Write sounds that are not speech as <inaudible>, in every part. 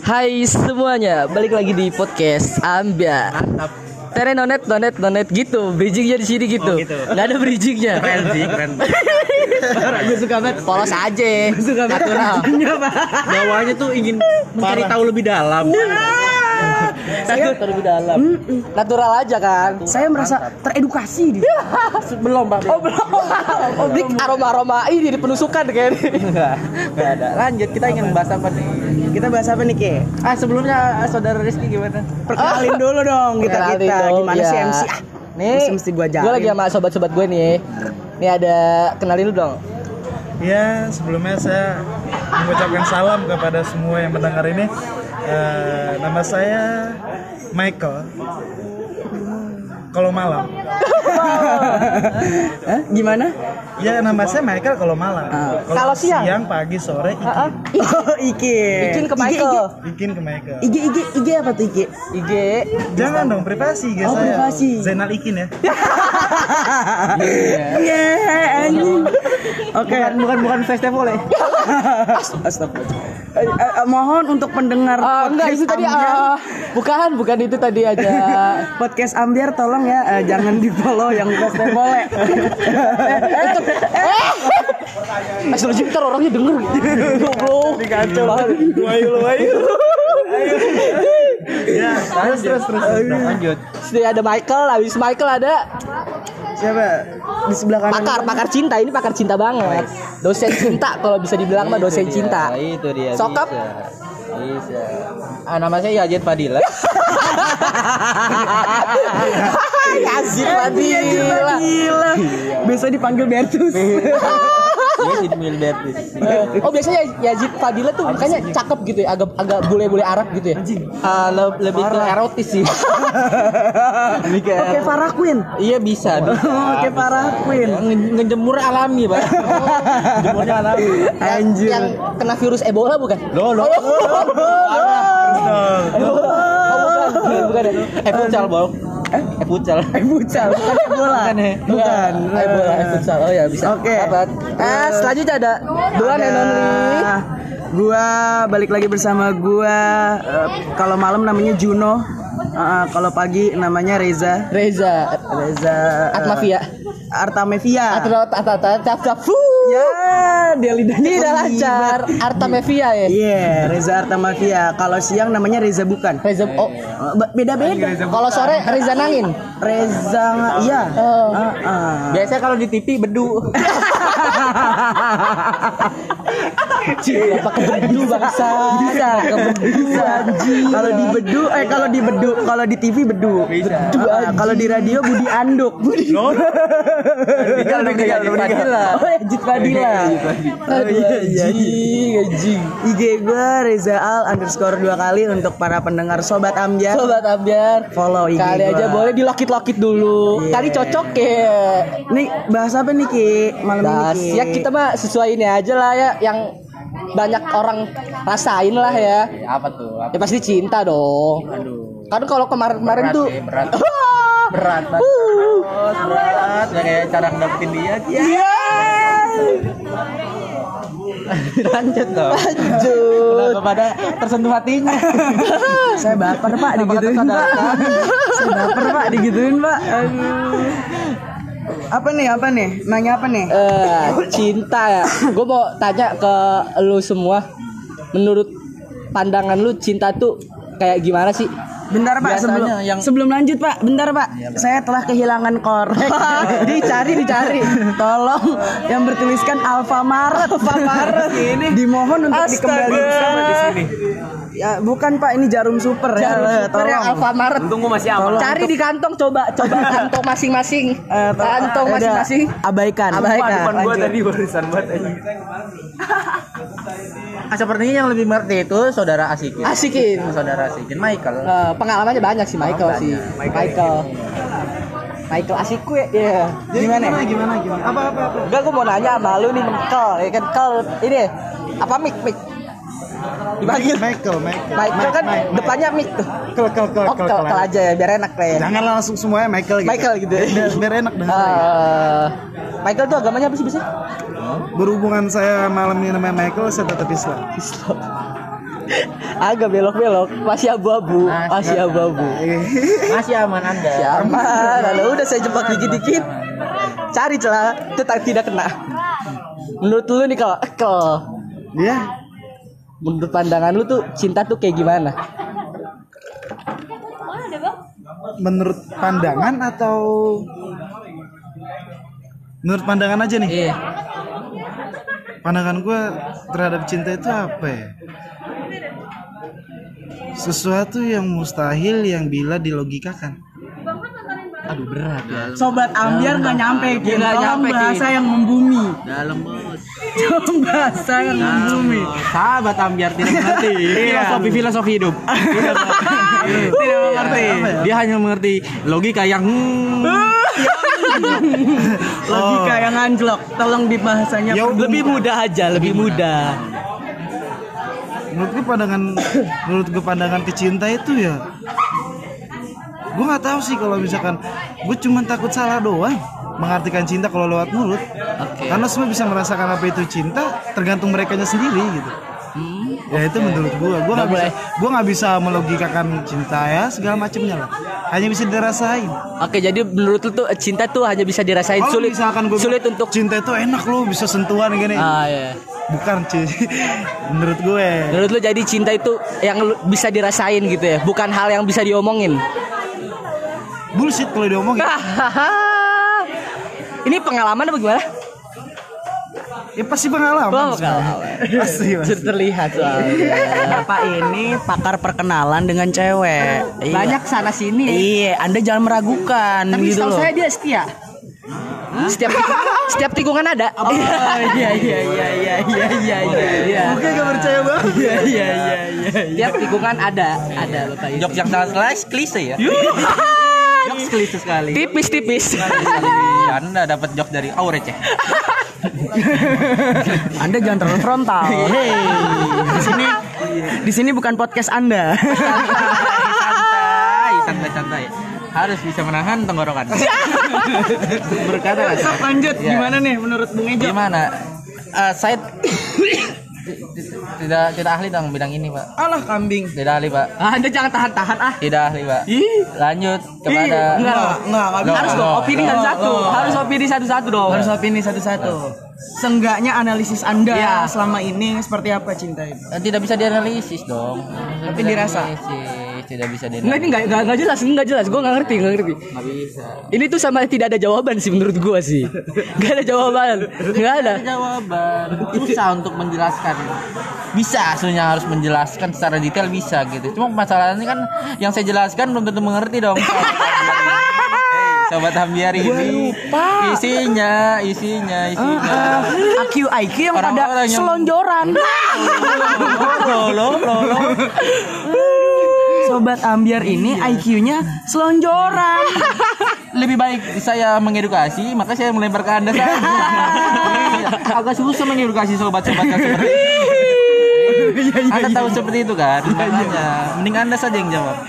Hai semuanya, balik lagi di podcast Ambia. Tere nonet nonet nonet gitu, bridgingnya di sini gitu. Oh, gitu. Nggak ada bridgingnya. Keren sih, keren. <laughs> Gue suka banget. Polos aja. Suka Natural. Bawahnya tuh ingin mencari tahu lebih dalam. Saya lebih dalam. Natural aja kan. Saya merasa teredukasi di <laughs> belum pak. Oh belum. <laughs> Oh Dik aroma aroma ini di penusukan kayaknya. <laughs> Enggak, enggak ada. Lanjut, kita ingin bahas apa nih? Kita bahas apa nih Ki? Ah, sebelumnya ah, saudara Rizky gimana? Perkenalin dulu dong kita kita gimana sih MC ah. Nih, Mesti- mesti gua Gue jalin. lagi sama sobat-sobat gue nih. Nih ada kenalin lu dong. Ya, sebelumnya saya mengucapkan salam kepada semua yang mendengar ini. Eh, nama saya Michael. Kalau malam, <laughs> Hah? Gimana? ya nama saya Michael kalau malam. Kalau siang? siang, pagi, sore, ikin, <laughs> Oh, Iki. Bikin ke Michael. ikin ke Michael. IG IG IG apa tuh Iki? IG. Jangan dong privasi, guys Oh, saya. privasi. Zainal Ikin ya. <laughs> Iya, anjing. Oke. Bukan bukan bukan festival ya. Astagfirullah. Eh, eh, eh, mohon untuk pendengar Ah, enggak itu tadi ah, bukan bukan itu tadi aja. <laughs> podcast Ambiar tolong ya eh, jangan di follow yang festival ya. Eh, selanjutnya ntar orangnya denger Goblok. Dikacau. Wayu wayu. Ya, terus terus terus. Lanjut. Sini ada Michael, habis Michael ada Siapa? Di sebelah kanan. pakar, pakar cinta. Ini pakar cinta banget. Dosen cinta kalau bisa dibilang mah dosen cinta. Nah, itu dia. Sokap. Bisa. Bisa. Ah, nama saya Yazid Fadila. <laughs> Yazid Fadila. Besok dipanggil Bertus. Yazid. <laughs> Oh biasanya Yazid Fadila tuh makanya cakep gitu ya, agak agak bule-bule Arab gitu ya. Ah, le- lebih ke erotis sih. <laughs> Oke, Farah Queen. Iya bisa. <laughs> bisa. Oke, Farah Queen. Nge- ngejemur alami, Pak. Jemurnya alami. Anjir. Yang kena virus Ebola bukan? Lo lo. Oh, bukan, bukan ya. Eh futsal, Bol. Eh, <laughs> eh futsal. Eh, bukan bola. Bukan? Bukan. Eh, bola, eh, futsal. Oh ya bisa. Oke. Dapat. Eh, selanjutnya ada dua and only. Gua balik lagi bersama gua eh, kalau malam namanya Juno. Eh, kalau pagi namanya Reza. Reza Reza Atmavia. Artamevia. Atau atau atau Ya, dia lidahnya Ini udah lancar. Artamevia ya. Iya, Reza Artamavia. Kalau siang namanya Reza bukan. Reza oh be- Beda-beda. kalau sore Reza Nangin. Reza nggak- iya. Oh. Ah, ah. Biasanya kalau di TV bedu. <laughs> Apa kebedu bangsa? Bisa, bisa. Kalau di bedu, eh kalau di bedu, kalau di TV bedu. Bedu. Ah, kalau di radio Budi Anduk. Budi. Tinggal dong kayak Fadila. Oh, ya, Jit Fadila. Oh, iya, iya. Anjing, anjing. IG gue Reza Al underscore dua kali untuk para pendengar Sobat Ambiar. Sobat Ambiar, Follow IG kali gua. aja boleh dilokit-lokit dulu. Iya. Kali cocok ya. Nih bahas apa nih Ki malam ini Ki? ya kita mah sesuai ini aja lah ya yang banyak orang rasain lah ya. Apa tuh? Apa? Ya pasti cinta dong. Aduh. Kan kalau kemarin-kemarin Berat tuh sih, berat. <laughs> Berat banget. Terus berat. Ya kayak cara dapetin dia. Iya. Lanjut dong. Lanjut. Kenapa pada tersentuh hatinya? <laughs> Saya baper Pak digituin Pak. Saya baper Pak digituin Pak. Aduh. Apa nih? Apa nih? Nanya apa nih? Eh, cinta ya. Gue mau tanya ke lu semua. Menurut pandangan lu cinta tuh kayak gimana sih? Bentar Pak, Biasanya sebelum yang- sebelum lanjut Pak, bentar Pak. Saya telah kehilangan korek. <laughs> <laughs> dicari, dicari. Tolong yang bertuliskan Alfamaret. Alfamaret ini. Dimohon untuk dikembalikan di sini. Ya, bukan Pak, ini jarum super ya. Jarum super Tolong. yang Alfamaret. Untung gua masih Tolong Cari di kantong coba, coba <laughs> kantong masing-masing. Eh, tolong. Kantong Udah, masing-masing. Abaikan. Abaikan. Barisan buat aja. Ah, sepertinya yang lebih mengerti itu saudara Asikin. Asikin. Saudara Asikin Michael. Eh, pengalamannya banyak sih Michael sih. Michael. Michael Asiku ya. Iya. Gimana? Gimana gimana? Apa apa apa? Enggak, gue mau nanya sama lu nih, Michael. Ya kan, Kel, ini apa Mik, Mik? Dipanggil Michael, Michael. Michael kan Mike. depannya Mik tuh. Kel kel kel Oh, kel, Kel, aja ya, biar enak lah ya. Jangan langsung semuanya Michael gitu. Michael gitu. Biar, biar enak dengar. Eh, Michael tuh agamanya apa sih biasanya? Berhubungan saya malam ini namanya Michael, saya tetap Islam. Islam. Agak belok-belok, masih abu-abu, masih abu-abu. Masih aman Anda. Aman, lalu udah saya jebak dikit-dikit. Cari celah, tetap tidak kena. Menurut lu nih kalau kalau ya menurut pandangan lu tuh cinta tuh kayak gimana? menurut pandangan atau menurut pandangan aja nih Iya. pandangan gue terhadap cinta itu apa ya sesuatu yang mustahil yang bila dilogikakan Aduh berat ya. Sobat ambiar nggak nyampe, Tolong nyampe, bahasa yang membumi. Dalam Tolong bahasa yang membumi. Sahabat ambiar tidak mengerti <laughs> filosofi filosofi hidup. <laughs> tidak mengerti. Dia hanya mengerti logika yang hmm, <laughs> Logika yang anjlok. Tolong di bahasanya. Ya, Lebih mudah aja, lebih mudah. menurut gue pandangan menurut gue pandangan ke cinta itu ya gue nggak tahu sih kalau misalkan gue cuma takut salah doang mengartikan cinta kalau lewat mulut. Karena semua bisa merasakan apa itu cinta tergantung mereka sendiri gitu. Ya itu menurut gue gue nggak bisa gue nggak bisa melogikakan cinta ya segala macamnya lah. Hanya bisa dirasain. Oke, jadi menurut lu tuh cinta tuh hanya bisa dirasain. Kalau sulit misalkan gue sulit untuk cinta itu enak loh bisa sentuhan gini. Ah ya. bukan cuy. <laughs> Menurut gue. Menurut lu jadi cinta itu yang bisa dirasain gitu ya, bukan hal yang bisa diomongin. bullshit kalau diomongin <laughs> Ini pengalaman apa gimana? ya pasti pengalaman Oh, pengalaman. pasti pasti Terlihat soalnya. Bapak ini pakar perkenalan dengan cewek. Iya. Banyak sana sini. Iya, Anda jangan meragukan Tapi gitu loh. saya dia setia. Setiap setiap tikungan ada. Iya, iya, iya, iya, iya, iya, iya, iya. Oke gak percaya banget Iya, iya, iya, iya. Setiap tikungan ada, ada Bapak ini. jok yang sangat klise ya. jok klise sekali. Tipis-tipis. Anda dapat jok dari oh receh. <laughs> Anda jangan terlalu frontal. Hey, di sini di sini bukan podcast Anda. <laughs> santai, santai, santai. Harus bisa menahan tenggorokan. Berkata lah. Lanjut, Ya. gimana nih menurut Bung Ejo? Gimana? Eh, saya <laughs> tidak tidak ahli dong bidang ini pak. Alah kambing. Tidak ahli pak. Ah, Anda jangan tahan-tahan ah. Tidak ahli pak. Lanjut kepada. Enggak, Enggak, enggak, enggak Harus dong opini satu-satu. Harus opini satu-satu dong. Harus opini satu-satu. Seenggaknya analisis Anda Iya. selama ini seperti apa cinta itu? Tidak bisa dianalisis dong. Tidak Tapi bisa dirasa. dianalisis, Tidak bisa Enggak dianalisis. ini enggak enggak, enggak jelas, enggak jelas. Gua enggak ngerti, enggak ngerti. Nggak bisa. Ini tuh sama tidak ada jawaban sih menurut gua sih. Enggak ada jawaban. Enggak ada. Ada jawaban. Susah untuk menjelaskan. Bisa, sebenarnya harus menjelaskan secara detail bisa gitu. Cuma masalahnya kan yang saya jelaskan belum tentu mengerti dong. <laughs> Sobat Hambiari ini isinya, isinya, isinya. AQ IQ yang pada Orang-orang yang- selonjoran. Loh, loh, loh, loh. Sobat ambiar ini IQ-nya selonjoran. <laughs> Lebih baik saya mengedukasi, maka saya melempar ke Anda saja. <laughs> Agak susah mengedukasi sobat-sobat yang seperti itu. Anda tahu seperti itu kan? Makanya, mending Anda saja yang jawab.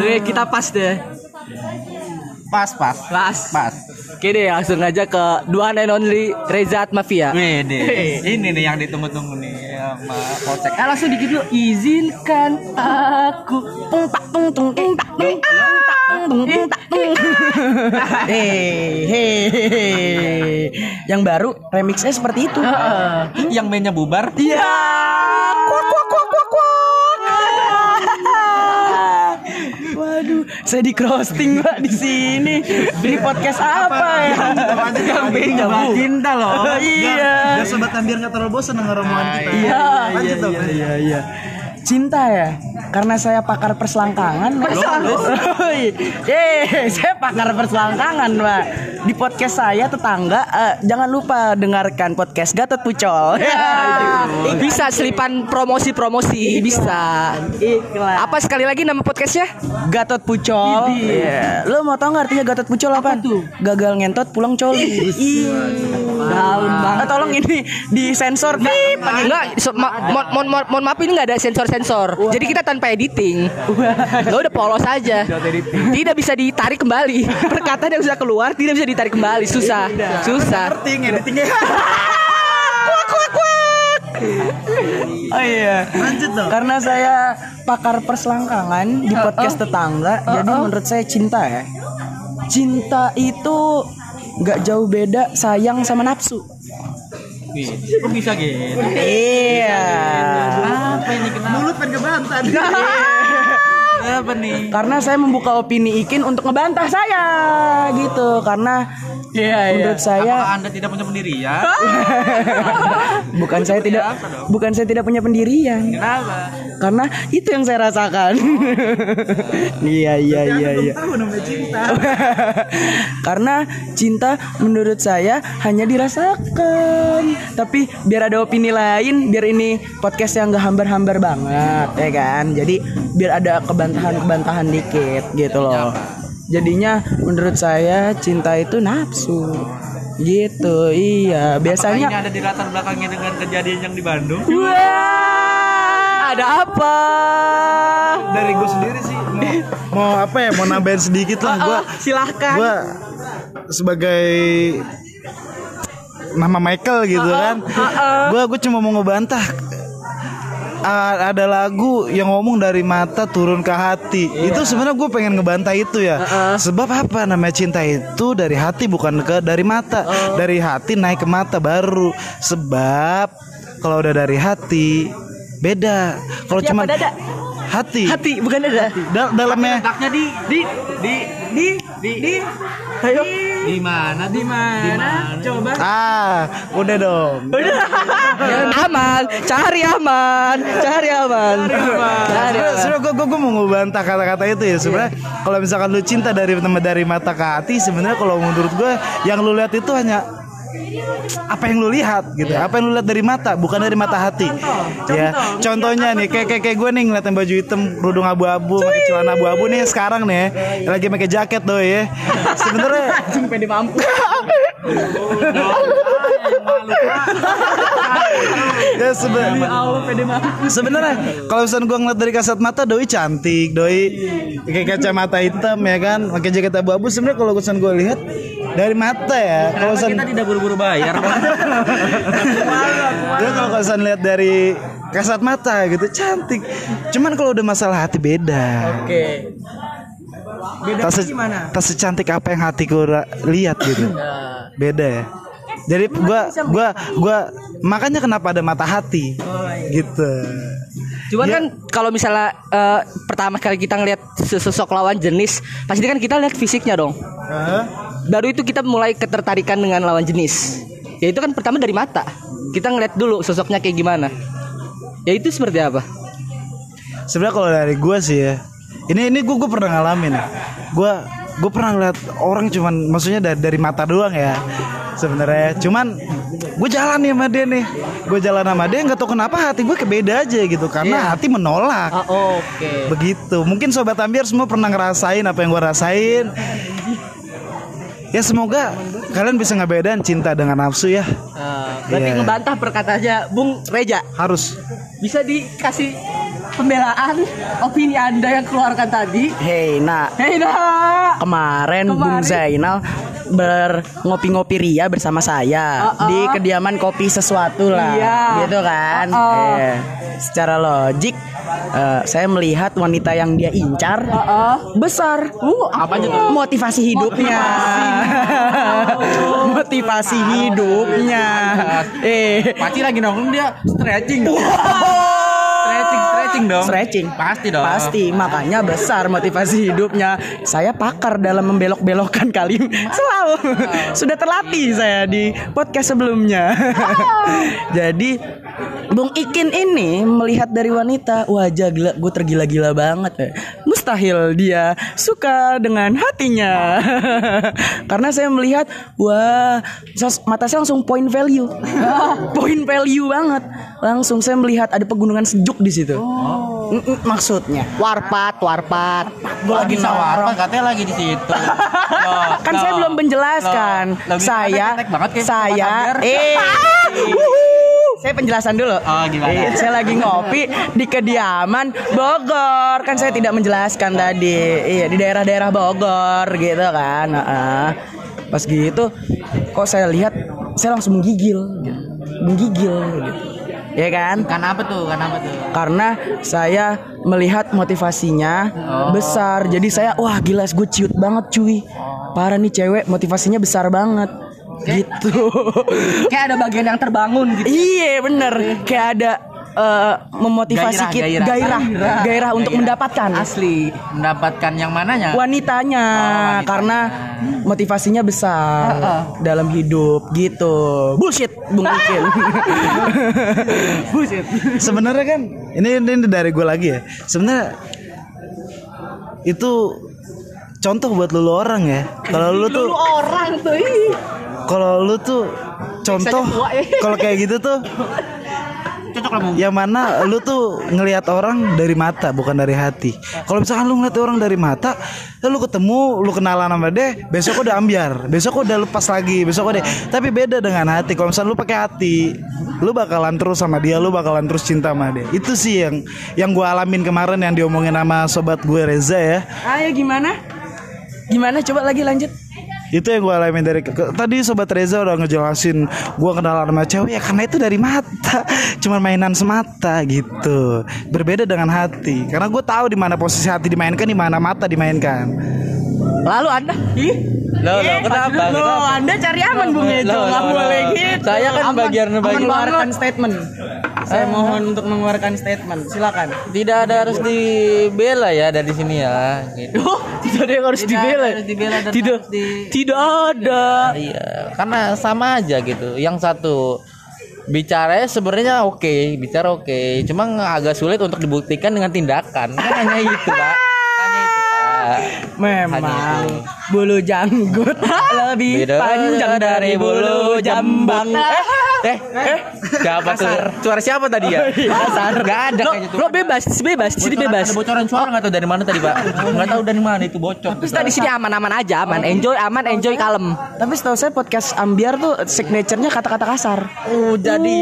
Oke, kita pas deh. Pas, pas. Pas. Pas. Oke deh, langsung aja ke dua and only Reza Mafia. Wede. Ini nih yang ditunggu-tunggu nih sama Polsek. Eh, langsung dikit dulu izinkan aku tung tak tung tung tung tak tung tung tung tak tung. Yang baru remixnya seperti itu. Yang mainnya bubar. Iya. Kuak kuak kuak kuak kuak. Waduh, saya di crossing mbak di sini. Ini podcast apa ya? Yang beda cinta loh. Iya. Biar sobat ambiar nggak terlalu bosan dengan rombongan kita. Iya, Lanjut dong. iya, iya. Cinta ya, karena saya pakar perselangkangan. <laughs> Eh, saya pakar perselangkangan, Pak. Di podcast saya tetangga, eh, jangan lupa dengarkan podcast Gatot Pucol. <laughs> bisa selipan promosi-promosi bisa Iklan. apa sekali lagi nama podcastnya Gatot Pucol. Iya. Lo mau tau nggak artinya Gatot Pucol apa? tuh? Gagal ngentot pulang coli. Daun banget. tolong ini disensor. Pip. Enggak, so, ma- mohon mohon mohon- mohon maaf ini nggak ada sensor-sensor. Jadi kita tanpa editing. Lo udah polos aja. Tidak bisa ditarik kembali. <laughs> Perkataan yang sudah keluar tidak bisa ditarik kembali. Susah. Susah. Editing, editingnya. <laughs> Oh iya. Lanjut dong. Karena saya pakar perselangkangan di podcast tetangga, jadi menurut saya cinta ya. Cinta itu nggak jauh beda sayang sama nafsu. Wih, kok bisa gitu? Iya. Apa ini kenapa? Mulut pengen kebantan. <laughs> Apa nih? Karena saya membuka opini Ikin untuk ngebantah saya gitu. Karena menurut saya Apakah anda tidak punya pendirian? <laughs> bukan saya tidak bukan saya tidak punya pendirian. Kenapa? Karena itu yang saya rasakan. Iya iya iya iya. Cinta. <laughs> Karena cinta menurut saya hanya dirasakan. Tapi biar ada opini lain, biar ini podcast yang gak hambar-hambar banget, ya kan? Jadi biar ada kebantahan-kebantahan dikit gitu loh. Jadinya menurut saya cinta itu nafsu. Gitu, iya. Apakah ini Biasanya ada di latar belakangnya dengan kejadian yang di Bandung? Wah, ada apa? Dari gue sendiri sih mau, mau apa ya? Mau nambahin sedikit lah. <laughs> Gue Silahkan. gue sebagai nama Michael gitu kan. Gue gue cuma mau ngebantah. Ada lagu yang ngomong dari mata turun ke hati. Itu sebenarnya gue pengen ngebantah itu ya. Sebab apa namanya cinta itu dari hati bukan ke dari mata. Dari hati naik ke mata baru. Sebab kalau udah dari hati beda. Kalau Hati cuma hati. Hati bukan ada. Da- dalamnya Letaknya di di di di di di Ayo. di mana? Di mana? Coba. Ah, udah dong. <laughs> aman, cari aman, cari aman. Cari aman. Sebenarnya gue gue mau ngebantah kata-kata itu ya sebenarnya kalau misalkan lu cinta dari dari mata ke hati sebenarnya kalau menurut gue yang lu lihat itu hanya apa yang lu lihat gitu. Apa yang lu lihat dari mata bukan dari mata hati. Ya contohnya nih kayak kayak, kayak gue nih ngeliatin baju hitam kerudung abu-abu pakai celana abu-abu nih sekarang nih lagi pakai jaket doi ya. Sebenarnya <laughs> pede mampu. ya sebenarnya sebenarnya kalau misalnya gue ngeliat dari kasat mata doi cantik doi. Kayak kacamata hitam ya kan? Pakai jaket abu-abu. Sebenarnya kalau misalnya gue lihat dari mata ya. Kalau Kita misalnya tidak buru-buru bayar. dia kalau misalnya lihat dari kasat mata gitu cantik. Cuman kalau udah masalah hati beda. Oke. tak, se- tak secantik apa yang hatiku lihat gitu. Beda ya. Jadi gua gua gua makanya kenapa ada mata hati gitu Cuman kan kalau misalnya eh, pertama kali kita ngelihat sesosok lawan jenis, pasti kan kita lihat fisiknya dong. Baru itu kita mulai ketertarikan dengan lawan jenis. Ya itu kan pertama dari mata. Kita ngeliat dulu sosoknya kayak gimana. Ya itu seperti apa? sebenarnya kalau dari gua sih ya ini ini gua gua pernah ngalamin gua gue pernah ngeliat orang cuman maksudnya dari, dari mata doang ya sebenarnya. Cuman gue jalan nih sama dia nih. Gue jalan sama dia nggak tahu kenapa hati gue kebeda aja gitu karena hati menolak. Oke. begitu. Mungkin sobat ambiar semua pernah ngerasain apa yang gue rasain. Ya semoga kalian bisa ngebedain cinta dengan nafsu ya. Berarti Iya. ngebantah perkataannya Bung Reja. harus. Bisa dikasih pembelaan opini Anda yang keluarkan tadi. Hei, nah Hei nak. kemarin, Bung Kemarin. Zainal berngopi-ngopi ria bersama saya Uh-uh. di kediaman kopi sesuatu lah, Iya. gitu kan? Uh-uh. Eh, secara logik, eh, saya melihat wanita yang dia incar Heeh. besar. Uh, apa aja tuh? Motivasi hidupnya. Motivasi hidupnya. Eh, Paci lagi nongkrong dia stretching. <laughs> stretching, dong. Stretching. Pasti dong. Pasti, makanya besar motivasi hidupnya. Saya pakar dalam membelok-belokkan kalimat. Selalu. <laughs> Sudah terlatih saya di podcast sebelumnya. <laughs> Jadi Bung Ikin ini melihat dari wanita wajah gila, gue tergila-gila banget. Mustahil dia suka dengan hatinya. <laughs> Karena saya melihat wah sos- mata saya langsung point value. point value banget. Langsung saya melihat ada pegunungan sejuk di situ. Mm-mm, Maksudnya. Warpat, warpat. gue lagi Nawar nongkrong katanya lagi di situ. <laughs> Loh, kan saya belum menjelaskan. Loh. Saya banget kayak saya eh. <laughs> Saya penjelasan dulu. Oh, gimana? Iya, saya lagi ngopi di kediaman Bogor. Kan saya tidak menjelaskan tadi. Iya di daerah-daerah Bogor gitu kan. Heeh. pas gitu kok saya lihat saya langsung menggigil. Menggigil gitu ya kan? Karena apa tuh? Karena apa tuh? Karena saya melihat motivasinya besar. Jadi saya wah gila gue ciut banget cuy. Parah nih cewek motivasinya besar banget. Gitu. <laughs> Kayak ada bagian yang terbangun gitu. iya bener. Kayak ada eh, memotivasi Gairah, kita gairah. gairah, gairah, untuk mendapatkan Asli. Mendapatkan yang mananya? wanitanya wanitanya. karena motivasinya besar dalam hidup gitu. Bullshit Bung Ukil. <laughs> Bullshit. sebenarnya kan ini, ini dari gue lagi ya sebenarnya itu contoh buat lu, lu orang ya kalau lu tuh Orang tuh. kalau lu tuh contoh eh. kalau kayak gitu tuh <laughs> Cocok lah yang mana lu tuh ngelihat orang dari mata bukan dari hati. Kalau misalkan lu ngeliat orang dari mata lu ketemu lu kenalan sama dia besok udah ambiar besok udah lepas lagi besok udah tapi beda dengan hati. Kalau misalkan lu pakai hati lu bakalan terus sama dia lu bakalan terus cinta sama dia. Itu sih yang yang gue alamin kemarin yang diomongin sama sobat gue Reza ya. Ayo gimana? Gimana? Coba lagi lanjut? Itu yang gue alamin dari tadi sobat Reza udah ngejelasin gue kenalan sama cewek ya karena itu dari mata <laughs> cuman mainan semata gitu berbeda dengan hati karena gue tahu di mana posisi hati dimainkan di mana mata dimainkan Lalu Anda? Ih. Loh, loh, kenapa? Loh, Kenapa? Anda cari aman Bung Loh, Ejo, loh, nggak loh, boleh loh. gitu. Saya kan Aman, bagian- bagian- mengeluarkan statement. Saya mohon untuk mengeluarkan statement. Silakan. Tidak ada harus dibela ya dari sini ya. Gitu. <laughs> Oh, tidak ada yang harus Tidak dibela. harus dibela dan tidak, harus di- tidak ada. Iya, karena sama aja gitu. Yang satu bicaranya sebenarnya oke, bicara oke, cuma agak sulit untuk dibuktikan dengan tindakan. Kan hanya itu, Pak. Memang bulu janggut <laughs> lebih Beda panjang dari bulu jambang. Eh, eh, siapa tuh? Suara siapa tadi ya? <laughs> Kasar. Gak ada Lo, kayaknya tuh. lo bebas, bebas, sini bebas. Ada bocoran suara nggak tahu dari mana tadi, Pak? Nggak tahu dari mana itu bocor. Kita di sini aman-aman aja, aman. Enjoy, aman, enjoy, kalem. Tapi setahu saya podcast Ambiar tuh signaturenya kata-kata kasar. Oh, jadi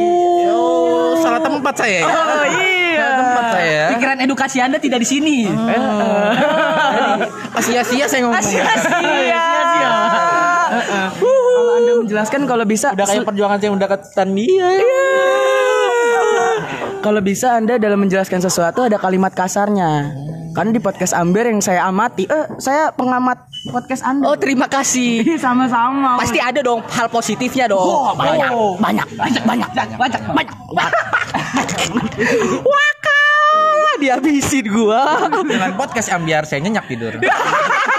oh, salah tempat saya. ya? Oh iya. Salah tempat saya. ya? Pikiran edukasi Anda tidak di sini. Sia-sia saya ngomong. Sia-sia. <laughs> Kalau Anda menjelaskan kalau bisa Udah kayak perjuangan saya mendekatkan dia. kalau bisa Anda dalam menjelaskan sesuatu ada kalimat kasarnya. Karena di podcast Amber yang saya amati, eh saya pengamat podcast Anda. Oh, terima kasih. <laughs> sama-sama. Pasti ada dong hal positifnya dong. Oh, banyak, banyak, banyak, banyak, banyak, banyak. <laughs> Wakal, dihabisin gua. Dengan podcast ambiar saya nyenyak tidur. <laughs>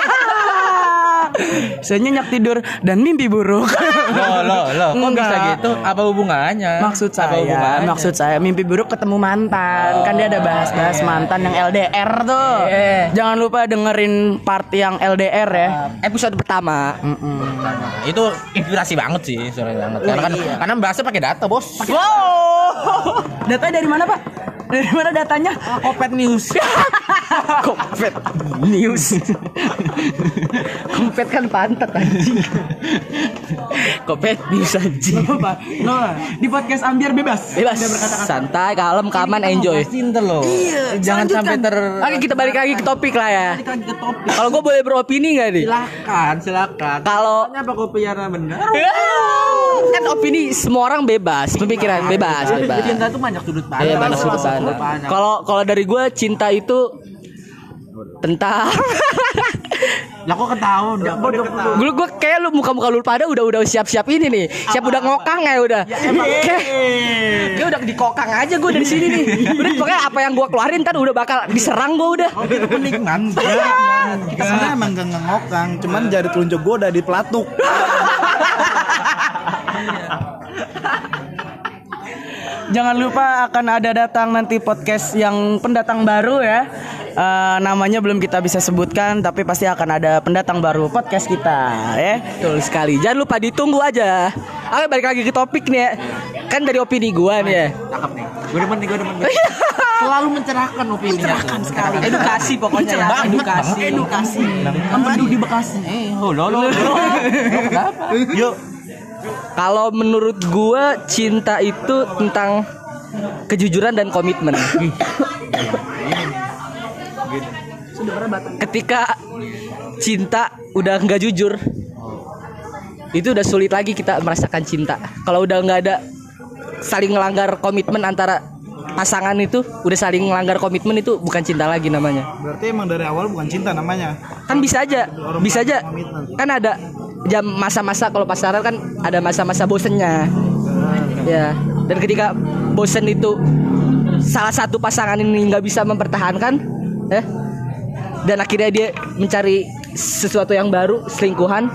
saya nyenyak tidur dan mimpi buruk. Loh, loh, loh. Kok Enggak. bisa gitu? Apa hubungannya? Maksud Apa saya, hubungannya? maksud saya mimpi buruk ketemu mantan. kan dia ada bahas-bahas mantan yang LDR tuh. Iya. Jangan lupa dengerin part yang LDR ya. Episode pertama. Nah, itu inspirasi banget sih, sorry banget. Karena kan karena bahasnya pakai data, Bos. Wow. <laughs> Datanya dari mana, Pak? Dari mana datanya? Kopet News. <laughs> Kopet news. Kopet kan pantat anjing. Kopet news anjing. Apa? Nah, di podcast Ambiar bebas. Bebas, santai, kalem, kaman, enjoy. Loh. Iya, Jangan sampai ter Oke kita balik lagi ke topik lah ya. Balik lagi ke topik. Kalau gue boleh beropini nggak nih? Silakan, silakan. Kalau Tanya apa kopiannya benar? <laughs> kan opini semua orang bebas, pemikiran bebas, bebas. Cinta itu banyak sudut pandang. Iya banyak sudut pandang. Kalau kalau dari gue cinta itu tentang Lah kok bodoh ketawa. gue gue kayak lu muka-muka lu pada udah udah siap-siap ini nih. Siap udah ngokang ya udah. Kayak kayak udah dikokang aja gue dari sini nih. Udah pokoknya apa yang gue keluarin ntar udah bakal diserang gue udah. Mendingan. kita sebenarnya emang gak ngokang cuman jari telunjuk gue udah di pelatuk <laughs> Jangan lupa akan ada datang nanti podcast yang pendatang baru ya. Eh, namanya belum kita bisa sebutkan tapi pasti akan ada pendatang baru podcast kita ya. betul sekali jangan lupa ditunggu aja Oke balik lagi ke topik nih ya kan dari opini gue nih ya Cakep nih. Gue demen nih, gue demen. <laughs> Selalu mencerahkan opini. Mencerahkan sekali. edukasi pokoknya ya edukasi. Edukasi. Empedu di Bekasi. Eh, oh, lo, lo, lo. <laughs> Lo Kenapa? yuk kalau menurut gue cinta itu tentang kejujuran dan komitmen. Ketika cinta udah nggak jujur itu udah sulit lagi kita merasakan cinta. Kalau udah nggak ada saling melanggar komitmen antara pasangan itu udah saling melanggar komitmen itu bukan cinta lagi namanya. Berarti emang dari awal bukan cinta namanya. kan bisa aja bisa aja. kan ada jam masa-masa kalau pasaran kan ada masa-masa bosennya. Ya dan ketika bosen itu salah satu pasangan ini nggak bisa mempertahankan ya dan akhirnya dia mencari sesuatu yang baru selingkuhan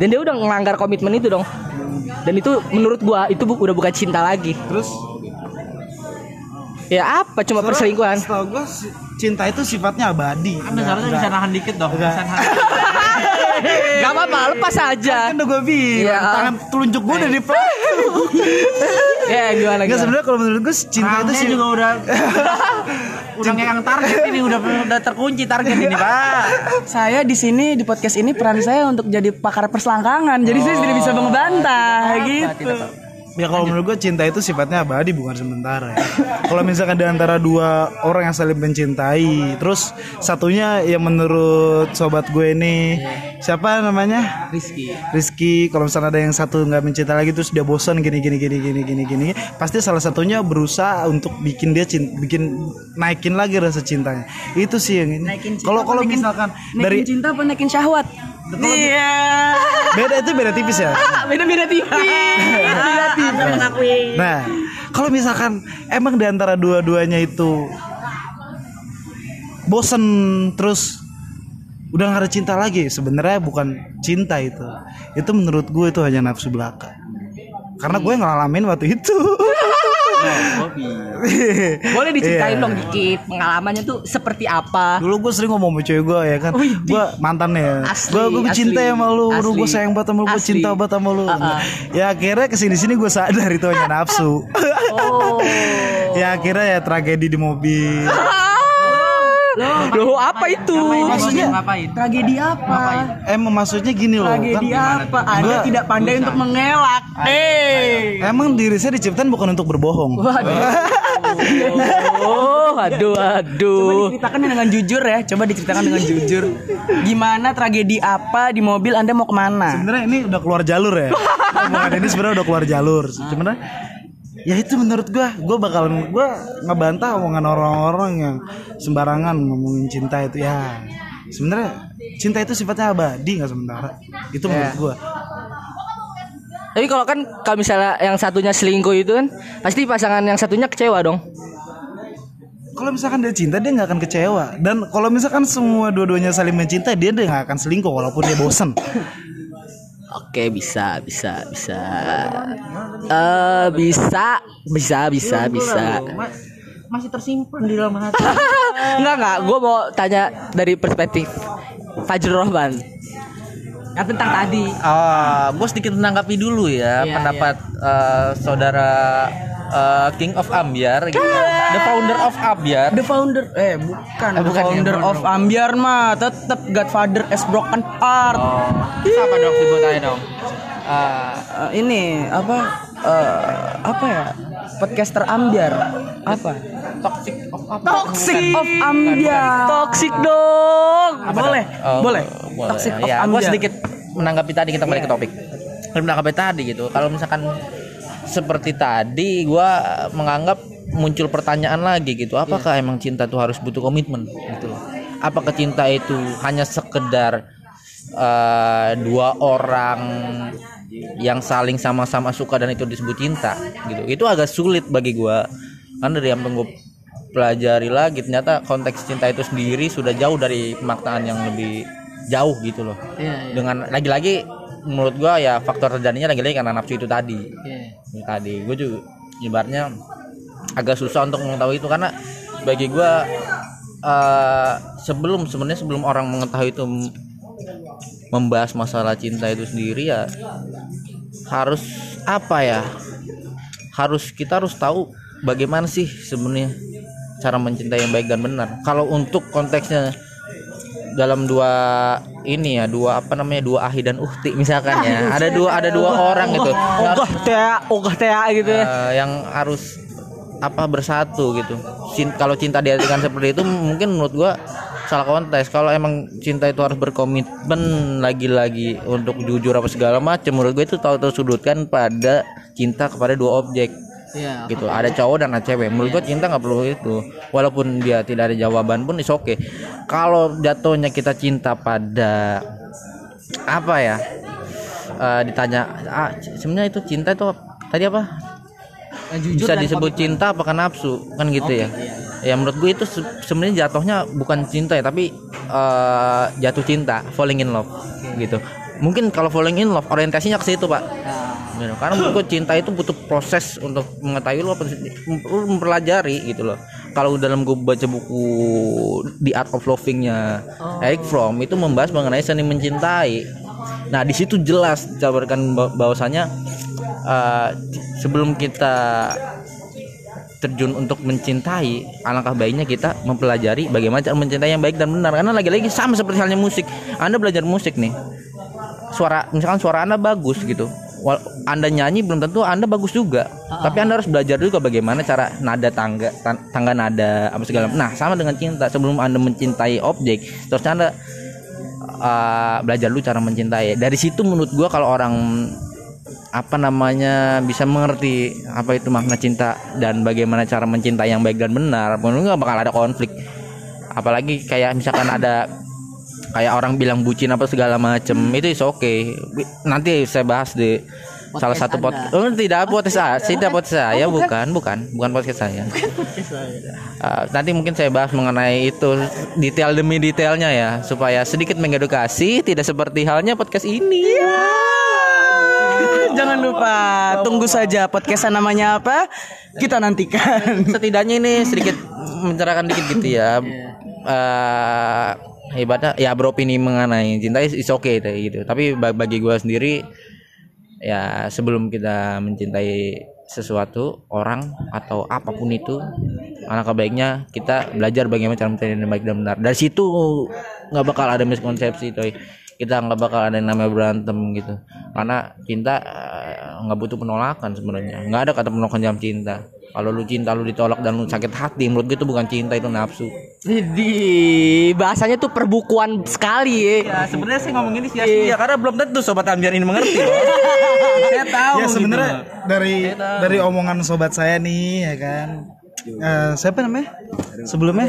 dan dia udah melanggar komitmen itu dong. Dan itu menurut gua itu bu- udah bukan cinta lagi. Terus? Ya apa? Cuma perselingkuhan. Setahu gua cinta itu sifatnya abadi. Anda seharusnya bisa nahan dikit dong. Enggak. Bisa <laughs> nahan. Gak apa-apa lepas aja Kan udah gue bilang Iya. tangan telunjuk gue udah di <laughs> ya gimana gimana sebenarnya kalau menurut gue cinta itu Rangnya sih juga udah <laughs> udah ngegang target ini udah udah terkunci target ini pak. Saya di sini di podcast ini peran saya untuk jadi pakar perselangkangan. Jadi saya tidak bisa membantah gitu. Ya kalau menurut gue cinta itu sifatnya abadi bukan sementara. ya. kalau misalkan di antara dua orang yang saling mencintai, terus satunya yang menurut sobat gue ini siapa namanya? Rizky Rizky. Kalau misalnya ada yang satu nggak mencinta lagi terus dia bosan gini gini gini gini gini gini, pasti salah satunya berusaha untuk bikin dia cinta, bikin naikin lagi rasa cintanya. Itu sih yang ini. Kalau kalau misalkan Naikin dari cinta apa naikin syahwat? Iya. beda itu beda tipis ya. <laughs> beda-beda tipis beda tipis Nah, kalau misalkan emang di antara dua-duanya itu bosen terus udah gak ada cinta lagi, sebenarnya bukan cinta itu. Itu menurut gue itu hanya nafsu belaka. Karena gue ngalamin waktu itu. Boleh diceritain Iya. dong dikit pengalamannya tuh seperti apa? Dulu gue sering ngomong sama cewek gue ya kan. Wih, Gue mantannya Asli, Gue gue cinta asli, sama lu. Gue sayang banget sama lu Gue cinta banget sama lu. Uh-uh. Ya akhirnya ke sini-sini gue sadar itu hanya nafsu. Oh. <laughs> Ya akhirnya ya tragedi di mobil <laughs> Loh, apa itu? Maksudnya ngapain? Tragedi apa? Emang maksudnya gini loh Tragedi kan, apa? Anda tidak pandai untuk mengelak. Eh. Emang diri saya diciptakan bukan untuk berbohong Oh, aduh, Coba aduh. diceritakan dengan jujur ya. Coba diceritakan dengan jujur. Gimana tragedi apa di mobil Anda mau ke mana? Sebenarnya ini udah keluar jalur ya Omongan <laughs> ini sebenarnya udah keluar jalur Sebenarnya Ya itu menurut gua Gua bakalan Gua ngebantah omongan orang-orang yang Sembarangan ngomongin cinta itu Ya. Sebenarnya Cinta itu sifatnya abadi nggak sementara Itu menurut gua. Tapi kalau kan kalau misalnya yang satunya selingkuh itu kan pasti pasangan yang satunya kecewa dong. kalau misalkan dia cinta dia nggak akan kecewa. Dan kalau misalkan semua dua-duanya saling mencinta dia dia nggak akan selingkuh walaupun dia bosen Oke, bisa, bisa, bisa. Eh, bisa, bisa, bisa, bisa. Masih tersimpan di dalam hati. <laughs> enggak, enggak. Gue mau tanya dari perspektif Fajrul Rahman. Yang tentang tadi. Ah, gue sedikit menanggapi dulu ya Iya, pendapat eh, saudara eh, King of Ambiar, gitu. the founder of Ambiar. The founder eh bukan, the bukan ya, founder bukan. of Ambiar mah tetap Godfather as Broken Heart. Oh, siapa dong sebutannya dong? Ah, Eh, ini apa eh, apa ya? Podcaster Ambiar. Apa? toxic of apa? Toxic of Ambiar. Toxic dong. Boleh, Oh, boleh. Toxic of ya, gue Ambiar. sedikit menanggapi tadi kita kembali ke topik. Menanggapi tadi gitu. Kalau misalkan seperti tadi, gue menganggap muncul pertanyaan lagi gitu. Apakah emang cinta itu harus butuh komitmen gitu? loh. Apakah cinta itu hanya sekedar eh, dua orang yang saling sama-sama suka dan itu disebut cinta gitu? Itu agak sulit bagi gue. Kan dari yang gue pelajari lagi ternyata konteks cinta itu sendiri sudah jauh dari pemaknaan yang lebih jauh gitu loh Iya, dengan lagi-lagi menurut gua ya faktor terjadinya lagi-lagi karena nafsu itu tadi. Itu tadi. Gue juga ibaratnya agak susah untuk mengetahui itu karena bagi gua eh, sebelum sebenarnya sebelum orang mengetahui itu membahas masalah cinta itu sendiri ya harus apa ya? Harus kita harus tahu bagaimana sih sebenarnya cara mencintai yang baik dan benar. Kalau untuk konteksnya dalam dua ini ya dua apa namanya dua ahi dan uhti misalkan ya. Ada dua ada dua orang gitu. Ogah tea, ogah tea gitu ya. eh, yang harus apa bersatu gitu. Cin- kalau cinta diartikan seperti itu mungkin menurut gua salah kontes kalau emang cinta itu harus berkomitmen lagi-lagi untuk jujur apa segala macam menurut gue itu tahu tersudutkan pada cinta kepada dua objek Iya. gitu ada cowok dan ada cewek. Menurut gue cinta nggak perlu itu. Walaupun dia tidak ada jawaban pun is oke kalau jatuhnya kita cinta pada apa ya Eh, ditanya ah, sebenarnya itu cinta itu tadi apa? Bisa disebut cinta apa kan nafsu kan gitu ya. Ya menurut gue itu se- sebenarnya jatuhnya bukan cinta ya tapi eh, jatuh cinta falling in love gitu mungkin kalau falling in love orientasinya ke situ pak. Gitu. karena menurut gue cinta itu butuh proses untuk mengetahui lo apa sih, lu mempelajari gitu loh. Kalau dalam gue baca buku The Art of Lovingnya Eric Fromm itu membahas mengenai seni mencintai. Nah di situ jelas dijabarkan bah- bahwasanya eh, sebelum kita terjun untuk mencintai alangkah baiknya kita mempelajari bagaimana cara mencintai yang baik dan benar. Karena lagi-lagi sama seperti halnya musik. Anda belajar musik nih suara misalkan suara anda bagus gitu. Anda nyanyi belum tentu anda bagus juga. Tapi anda harus belajar juga bagaimana cara nada tangga tan- tangga nada apa segala nah sama dengan cinta. Sebelum anda mencintai objek terus anda uh, belajar dulu cara mencintai. Dari situ menurut gua kalau orang apa namanya bisa mengerti apa itu makna cinta dan bagaimana cara mencintai yang baik dan benar menurut gua bakal ada konflik. Apalagi kayak misalkan ada kayak orang bilang bucin apa segala macem itu is oke nanti saya bahas di salah satu podcast oh, tidak podcast saya tidak podcast saya. Bukan? Bukan bukan. Podcast saya. Uh, nanti mungkin saya bahas mengenai itu detail demi detailnya ya supaya sedikit mengedukasi tidak seperti halnya podcast ini. <laughs> Jangan lupa tunggu saja podcastnya namanya apa? Kita nantikan. setidaknya ini sedikit mencerahkan dikit gitu ya. Eh ibadah ya beropini mengenai cinta is, is okay gitu. Tapi ba- bagi gua sendiri ya sebelum kita mencintai sesuatu orang atau apa pun itu alangkah baiknya kita belajar bagaimana cara mencintai yang baik dan benar. Dari situ nggak bakal ada miskonsepsi toy kita nggak bakal ada yang namanya berantem gitu. Karena cinta eh, nggak butuh penolakan sebenarnya. Nggak ada kata penolakan dalam cinta. Kalau lu cinta lu ditolak dan lu sakit hati menurut gue itu bukan cinta itu nafsu. Jadi bahasanya tuh perbukuan sekali ya. ya sebenarnya saya ngomong ini sia-sia karena belum tentu sobat ambiar ini mengerti <laughs> saya tahu ya sebenarnya dari dari omongan sobat saya nih ya kan. Eh, siapa namanya? Sebelumnya?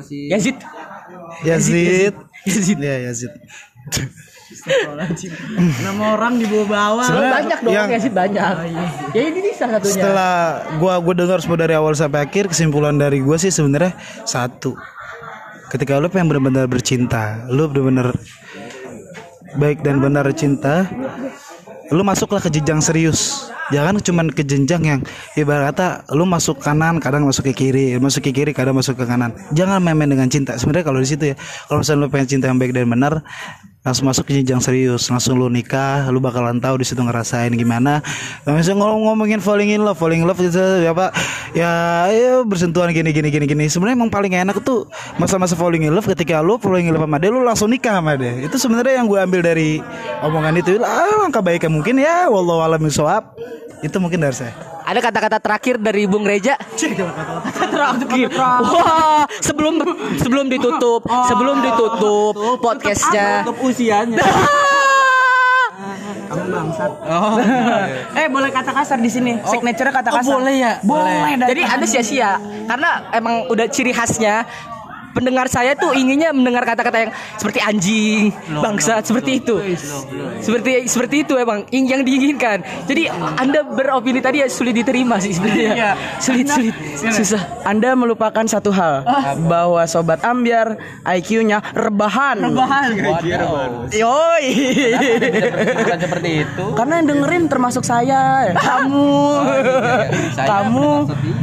Si Yazid. Yazid. Yazid. Ya Yazid Nama orang dibawa-bawa. Sebenarnya banyak dong yang- Yazid banyak. Ya ini bisa satunya. setelah gua gua dengar semua dari awal sampai akhir kesimpulan dari gua sih sebenarnya satu ketika lu pengen benar-benar bercinta lu benar-benar baik dan benar cinta lu masuklah ke jenjang serius jangan cuman ke jenjang yang ibarat kata lu masuk kanan kadang masuk ke kiri masuk ke kiri kadang masuk ke kanan jangan main-main dengan cinta sebenarnya kalau di situ ya kalau misalnya lu pengen cinta yang baik dan benar langsung masuk ke jenjang serius langsung lu nikah lu bakalan tahu di situ ngerasain gimana. Nah, misalnya ngomong ngomongin falling in love falling in love itu ya pak. Ya ayo bersentuhan gini gini gini gini. Sebenarnya emang paling enak tuh masa-masa falling in love ketika lu falling in love sama dia lu langsung nikah sama dia. Itu sebenarnya yang gue ambil dari omongan itu. Ah, langkah baiknya mungkin ya wallahu alam bisawab. Itu mungkin dari saya. Ada kata-kata terakhir dari Bung Reja. <laughs> terakhir. Wah, sebelum sebelum ditutup, sebelum ditutup podcastnya. Usianya. <laughs> Kamu bangsat. eh boleh kata kasar di sini. Signature kata kasar. boleh ya? Boleh. Jadi Anda sia-sia karena emang udah ciri khasnya pendengar saya tuh inginnya mendengar kata-kata yang seperti anjing, bangsa, seperti itu. Seperti seperti itu emang ing- yang diinginkan. Jadi Anda beropini tadi ya sulit diterima sih sebenarnya. Sulit sulit susah. Anda melupakan satu hal bahwa sobat ambiar IQ-nya rebahan. Rebahan. Yoi. bukan seperti itu Karena yang dengerin termasuk saya, <laughs> kamu, Saya kamu,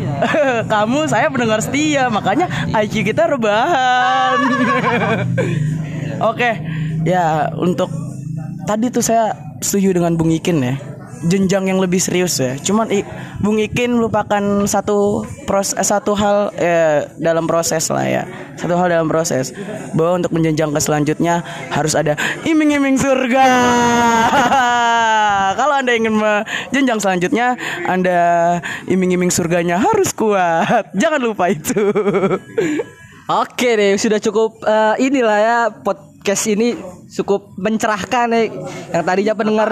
<laughs> kamu, saya pendengar setia, makanya IQ kita rebahan. <laughs> Oke, ya untuk tadi tuh saya setuju dengan Bung Ikin ya, jenjang yang lebih serius ya. Cuman I- Bung Ikin merupakan satu pros, eh, satu hal eh, dalam proses lah ya, satu hal dalam proses bahwa untuk menjenjang ke selanjutnya harus ada iming-iming surga. <laughs> Kalau anda ingin menjenjang selanjutnya, anda iming-iming surganya harus kuat. Jangan lupa itu. <laughs> Oke deh, sudah cukup eh, inilah ya podcast ini cukup mencerahkan nih. Yang tadinya pendengar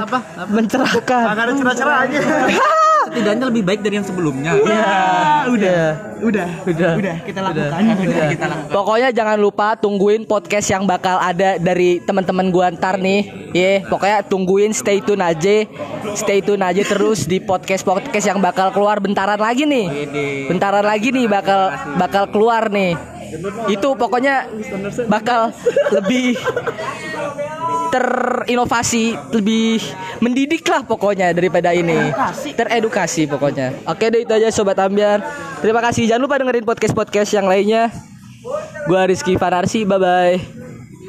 mencerahkan. ada cerah-cerah aja. <laughs> Setidaknya lebih baik dari yang sebelumnya. Ya, udah. Udah, Udah. udah kita lakukan. Udah. Pokoknya jangan lupa tungguin podcast yang bakal ada dari teman-teman gua ntar nih. Ye, pokoknya tungguin stay tune aja. Stay tune aja terus di podcast-podcast yang bakal keluar bentaran lagi nih. Bentaran lagi nih bakal bakal keluar nih. Itu pokoknya bakal lebih terinovasi, lebih mendidik lah pokoknya daripada ini. Teredukasi pokoknya. Oke deh itu aja sobat ambian. Terima kasih. Jangan lupa dengerin podcast-podcast yang lainnya. Gua Rizky Fanarsi. Bye bye.